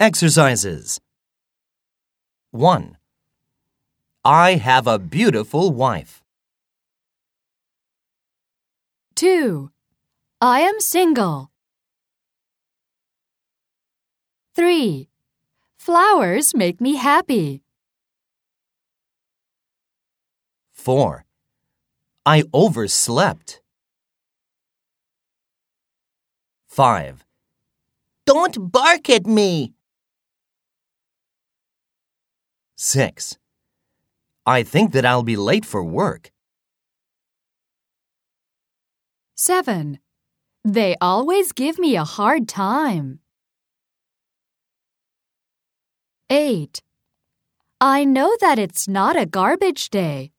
Exercises 1. I have a beautiful wife. 2. I am single. 3. Flowers make me happy. 4. I overslept. 5. Don't bark at me. 6. I think that I'll be late for work. 7. They always give me a hard time. 8. I know that it's not a garbage day.